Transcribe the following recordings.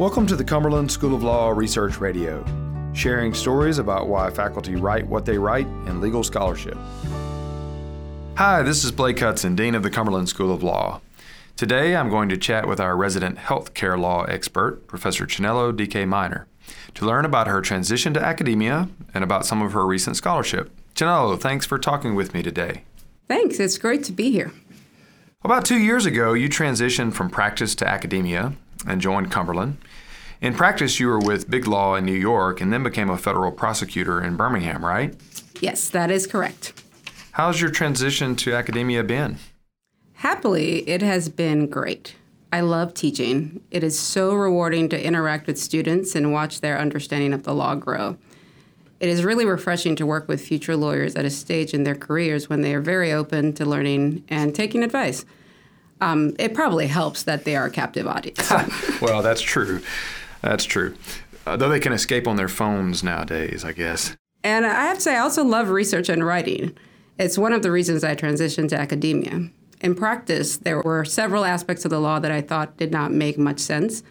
Welcome to the Cumberland School of Law Research Radio, sharing stories about why faculty write what they write in legal scholarship. Hi, this is Blake Hudson, Dean of the Cumberland School of Law. Today I'm going to chat with our resident healthcare law expert, Professor Chinelo Dike-Minor, to learn about her transition to academia and about some of her recent scholarship. Chinelo, thanks for talking with me today. Thanks, it's great to be here. About two years ago, you transitioned from practice to academia and joined Cumberland. In practice, you were with Big Law in New York and then became a federal prosecutor in Birmingham, right? Yes, that is correct. How's your transition to academia been? Happily, it has been great. I love teaching. It is so rewarding to interact with students and watch their understanding of the law grow. It is really refreshing to work with future lawyers at a stage in their careers when they are very open to learning and taking advice. Um, it probably helps that they are a captive audience. well, that's true. That's true. Uh, though they can escape on their phones nowadays, I guess. And I have to say, I also love research and writing. It's one of the reasons I transitioned to academia. In practice, there were several aspects of the law that I thought did not make much sense,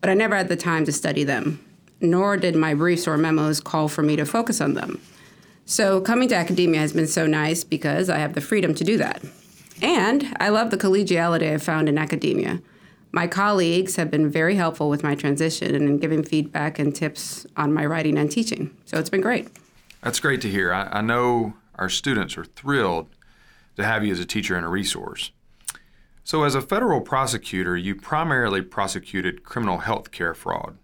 but I never had the time to study them, nor did my briefs or memos call for me to focus on them. So, coming to academia has been so nice because I have the freedom to do that. And I love the collegiality I've found in academia. My colleagues have been very helpful with my transition and in giving feedback and tips on my writing and teaching. So it's been great. That's great to hear. I, I know our students are thrilled to have you as a teacher and a resource. So, as a federal prosecutor, you primarily prosecuted criminal health care fraud.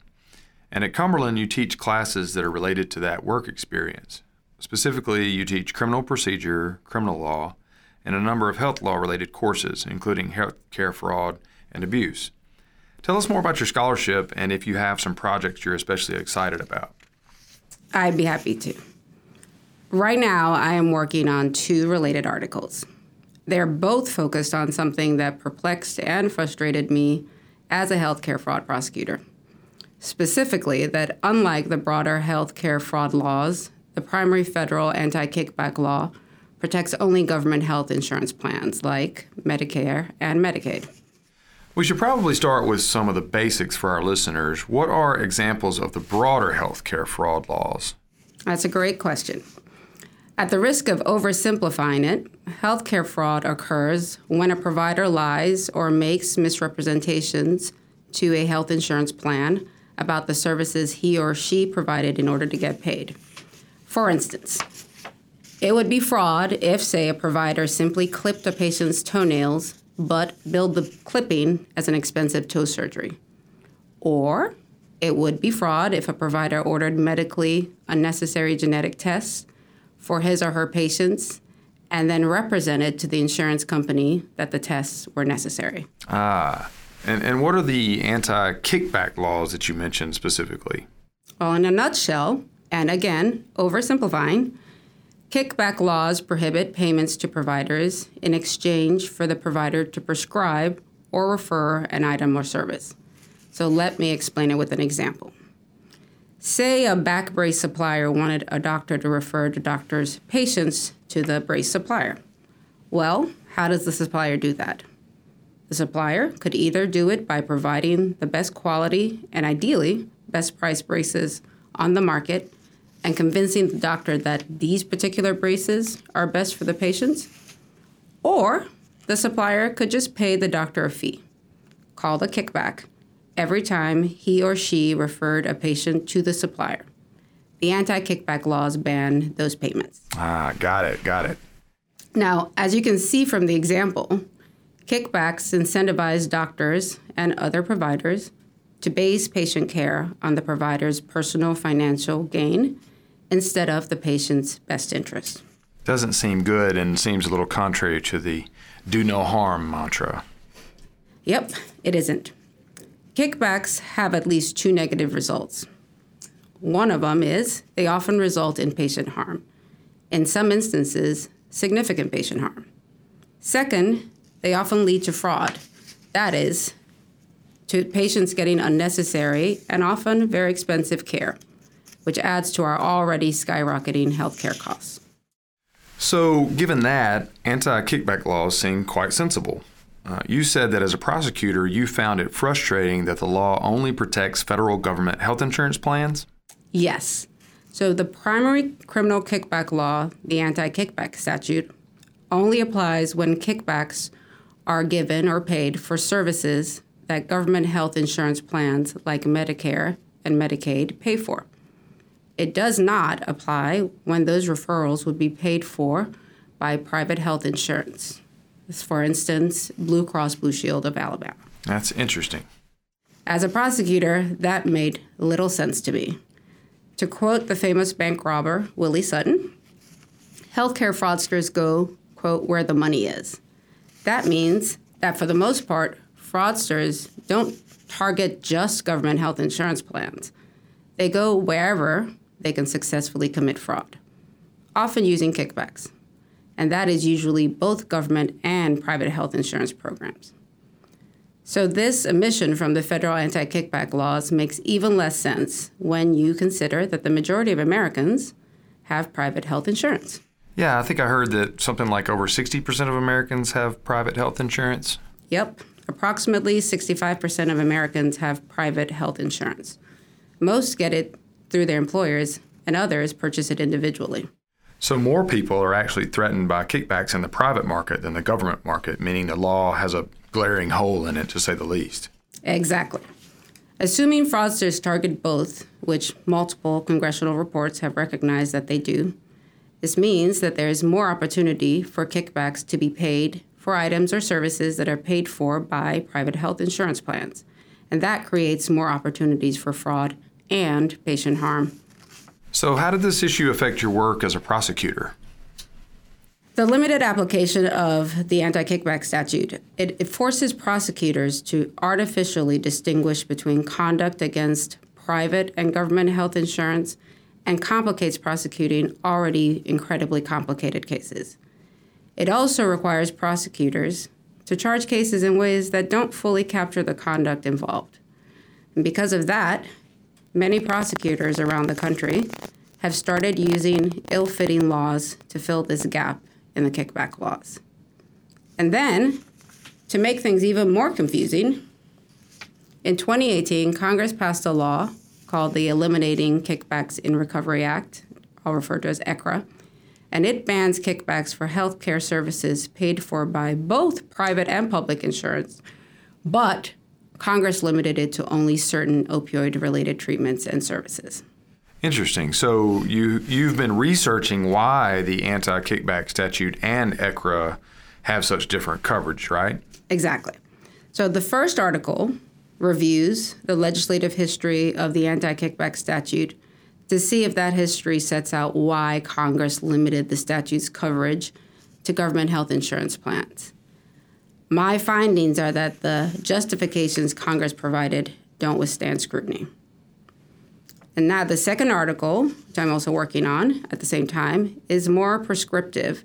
And at Cumberland, you teach classes that are related to that work experience. Specifically, you teach criminal procedure, criminal law, and a number of health law related courses, including health care fraud and abuse. Tell us more about your scholarship and if you have some projects you're especially excited about. I'd be happy to. Right now, I am working on two related articles. They're both focused on something that perplexed and frustrated me as a healthcare fraud prosecutor. Specifically, that unlike the broader healthcare fraud laws, the primary federal anti kickback law protects only government health insurance plans like Medicare and Medicaid. We should probably start with some of the basics for our listeners. What are examples of the broader healthcare fraud laws? That's a great question. At the risk of oversimplifying it, healthcare fraud occurs when a provider lies or makes misrepresentations to a health insurance plan about the services he or she provided in order to get paid. For instance, it would be fraud if, say, a provider simply clipped a patient's toenails but billed the clipping as an expensive toe surgery. Or it would be fraud if a provider ordered medically unnecessary genetic tests for his or her patients and then represented to the insurance company that the tests were necessary. Ah, and, and what are the anti kickback laws that you mentioned specifically? Well, in a nutshell, and again, oversimplifying, Kickback laws prohibit payments to providers in exchange for the provider to prescribe or refer an item or service. So let me explain it with an example. Say a back brace supplier wanted a doctor to refer the doctor's patients to the brace supplier. Well, how does the supplier do that? The supplier could either do it by providing the best quality and ideally best price braces on the market and convincing the doctor that these particular braces are best for the patients. Or the supplier could just pay the doctor a fee, called a kickback, every time he or she referred a patient to the supplier. The anti kickback laws ban those payments. Ah, got it, got it. Now, as you can see from the example, kickbacks incentivize doctors and other providers to base patient care on the provider's personal financial gain instead of the patient's best interest. Doesn't seem good and seems a little contrary to the do no harm mantra. Yep, it isn't. Kickbacks have at least two negative results. One of them is they often result in patient harm, in some instances, significant patient harm. Second, they often lead to fraud. That is, to patients getting unnecessary and often very expensive care which adds to our already skyrocketing healthcare costs. So, given that, anti kickback laws seem quite sensible. Uh, you said that as a prosecutor, you found it frustrating that the law only protects federal government health insurance plans? Yes. So the primary criminal kickback law, the anti kickback statute, only applies when kickbacks are given or paid for services that government health insurance plans like Medicare and Medicaid pay for. It does not apply when those referrals would be paid for by private health insurance. For instance, Blue Cross Blue Shield of Alabama. That's interesting. As a prosecutor, that made little sense to me. To quote the famous bank robber, Willie Sutton, healthcare fraudsters go, quote, where the money is. That means that for the most part, fraudsters don't target just government health insurance plans. They go wherever they can successfully commit fraud, often using kickbacks. And that is usually both government and private health insurance programs. So, this omission from the federal anti kickback laws makes even less sense when you consider that the majority of Americans have private health insurance. Yeah, I think I heard that something like over 60% of Americans have private health insurance. Yep, approximately 65% of Americans have private health insurance. Most get it through their employers, and others purchase it individually. So, more people are actually threatened by kickbacks in the private market than the government market, meaning the law has a glaring hole in it, to say the least. Exactly. Assuming fraudsters target both, which multiple congressional reports have recognized that they do, this means that there is more opportunity for kickbacks to be paid for items or services that are paid for by private health insurance plans. And that creates more opportunities for fraud and patient harm. So, how did this issue affect your work as a prosecutor? The limited application of the anti-kickback statute it, it, forces prosecutors to artificially distinguish between conduct against private and government health insurance and complicates prosecuting already incredibly complicated cases. It also requires prosecutors to charge cases in ways that don't fully capture the conduct involved. And because of that, many prosecutors around the country have started using ill fitting laws to fill this gap in the kickback laws. And then, to make things even more confusing, in 2018, Congress passed a law called the Eliminating Kickbacks in Recovery Act, I'll refer to as EKRA, and it bans kickbacks for health care services paid for by both private and public insurance, but Congress limited it to only certain opioid related treatments and services. Interesting. So you you've been researching why the anti-kickback statute and EKRA have such different coverage, right? Exactly. So the first article reviews the legislative history of the anti-kickback statute to see if that history sets out why Congress limited the statute's coverage to government health insurance plans. My findings are that the justifications Congress provided don't withstand scrutiny. And now the second article, which I'm also working on at the same time, is more prescriptive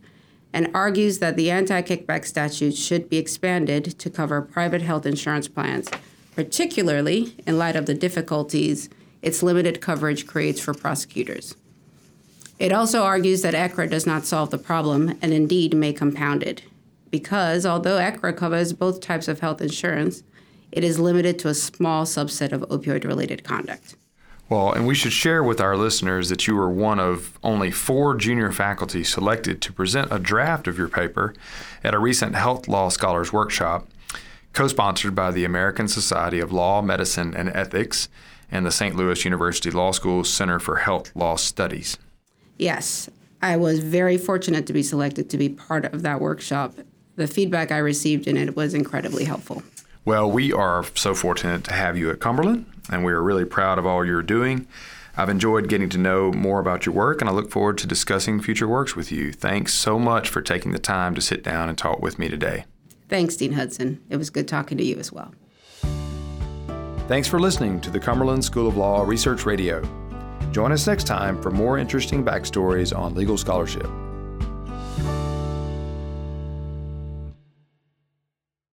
and argues that the anti kickback statute should be expanded to cover private health insurance plans, particularly in light of the difficulties its limited coverage creates for prosecutors. It also argues that EKRA does not solve the problem and indeed may compound it because although EKRA covers both types of health insurance, it is limited to a small subset of opioid related conduct. Well, and we should share with our listeners that you were one of only four junior faculty selected to present a draft of your paper at a recent Health Law Scholars Workshop, co sponsored by the American Society of Law, Medicine, and Ethics and the St. Louis University Law School Center for Health Law Studies. Yes, I was very fortunate to be selected to be part of that workshop, the feedback I received in it was incredibly helpful. Well, we are so fortunate to have you at Cumberland, and we are really proud of all you're doing. I've enjoyed getting to know more about your work, and I look forward to discussing future works with you. Thanks so much for taking the time to sit down and talk with me today. Thanks, Dean Hudson. It was good talking to you as well. Thanks for listening to the Cumberland School of Law Research Radio. Join us next time for more interesting backstories on legal scholarship.